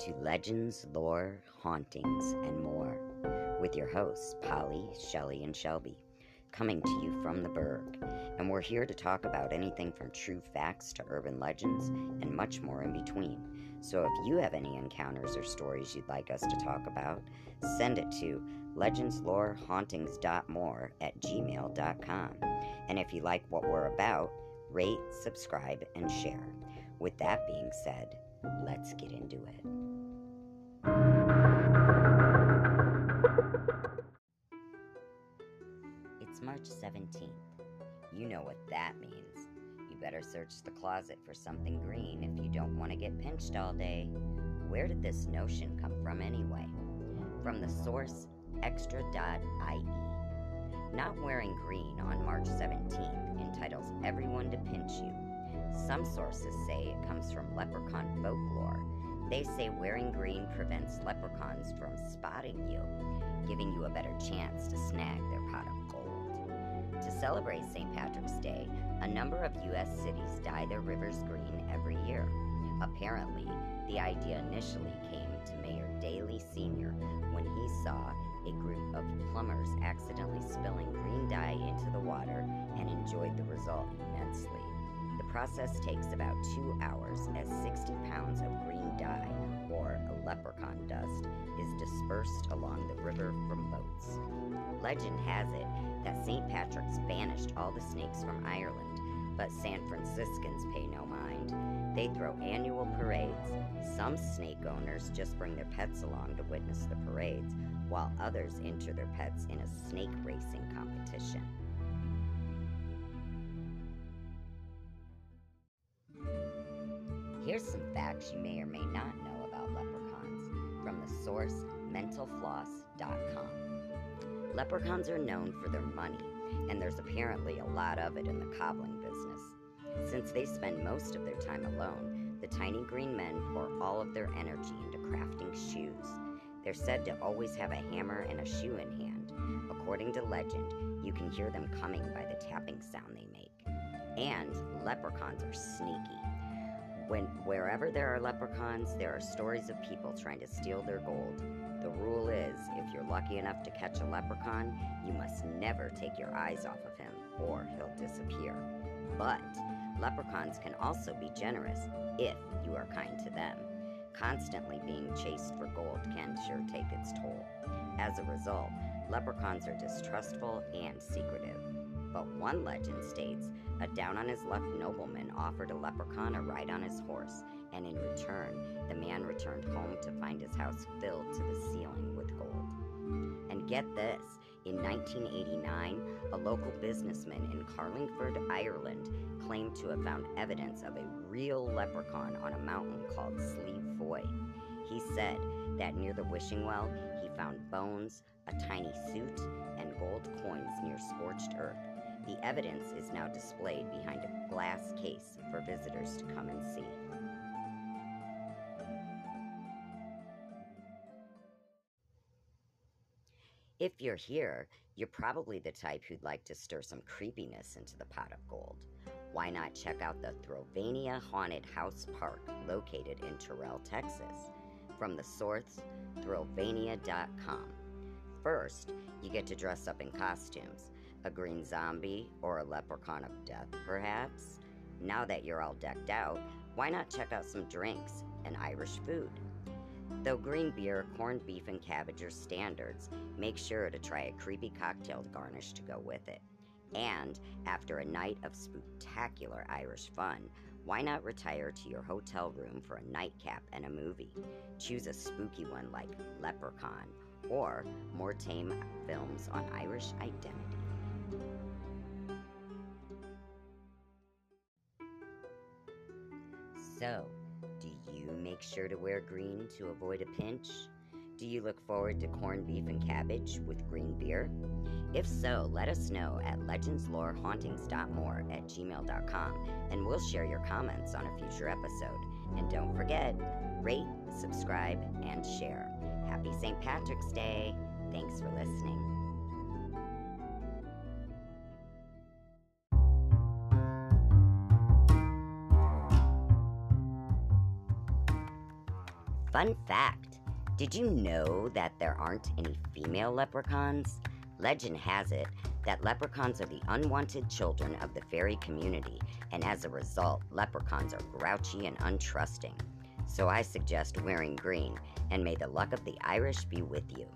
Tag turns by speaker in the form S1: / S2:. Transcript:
S1: to Legends, Lore, Hauntings, and more with your hosts, Polly, Shelley, and Shelby, coming to you from the Berg. And we're here to talk about anything from true facts to urban legends and much more in between. So if you have any encounters or stories you'd like us to talk about, send it to legendslorehauntings.more at gmail.com. And if you like what we're about, rate, subscribe, and share. With that being said, let's get into it. It's March 17th. You know what that means. You better search the closet for something green if you don't want to get pinched all day. Where did this notion come from anyway? From the source extra.ie. Not wearing green on March 17th entitles everyone to pinch you. Some sources say it comes from leprechaun folklore. They say wearing green prevents leprechauns from spotting you, giving you a better chance to snag their pot of gold. To celebrate St. Patrick's Day, a number of U.S. cities dye their rivers green every year. Apparently, the idea initially came to Mayor Daley Sr. when he saw a group of plumbers accidentally spilling green dye into the water and enjoyed the result immensely. The process takes about two hours as 60 pounds of green dye, or leprechaun dust, is dispersed along the river from boats. Legend has it that St. Patrick's banished all the snakes from Ireland, but San Franciscans pay no mind. They throw annual parades. Some snake owners just bring their pets along to witness the parades, while others enter their pets in a snake racing competition. Here's some facts you may or may not know about leprechauns from the source mentalfloss.com. Leprechauns are known for their money, and there's apparently a lot of it in the cobbling business. Since they spend most of their time alone, the tiny green men pour all of their energy into crafting shoes. They're said to always have a hammer and a shoe in hand. According to legend, you can hear them coming by the tapping sound they make. And leprechauns are sneaky. When wherever there are leprechauns, there are stories of people trying to steal their gold. The rule is, if you're lucky enough to catch a leprechaun, you must never take your eyes off of him, or he'll disappear. But leprechauns can also be generous if you are kind to them. Constantly being chased for gold can sure take its toll. As a result, leprechauns are distrustful and secretive. But one legend states a down on his luck nobleman offered a leprechaun a ride on his horse, and in return, the man returned home to find his house filled to the ceiling with gold. And get this in 1989, a local businessman in Carlingford, Ireland, claimed to have found evidence of a real leprechaun on a mountain called Slieve Foy. He said that near the wishing well, he found bones, a tiny suit, and gold coins near scorched earth. The evidence is now displayed behind a glass case for visitors to come and see. If you're here, you're probably the type who'd like to stir some creepiness into the pot of gold. Why not check out the Thrillvania Haunted House Park located in Terrell, Texas? From the source, thrillvania.com. First, you get to dress up in costumes a green zombie or a leprechaun of death, perhaps. Now that you're all decked out, why not check out some drinks and Irish food? Though green beer, corned beef, and cabbage are standards, make sure to try a creepy cocktail garnish to go with it. And after a night of spectacular Irish fun, why not retire to your hotel room for a nightcap and a movie? Choose a spooky one like Leprechaun or more tame films on Irish identity. So, do you make sure to wear green to avoid a pinch? Do you look forward to corned beef and cabbage with green beer? If so, let us know at legendslorehauntings.more at gmail.com and we'll share your comments on a future episode. And don't forget, rate, subscribe, and share. Happy St. Patrick's Day! Thanks for listening. Fun fact Did you know that there aren't any female leprechauns? Legend has it that leprechauns are the unwanted children of the fairy community, and as a result, leprechauns are grouchy and untrusting. So I suggest wearing green, and may the luck of the Irish be with you.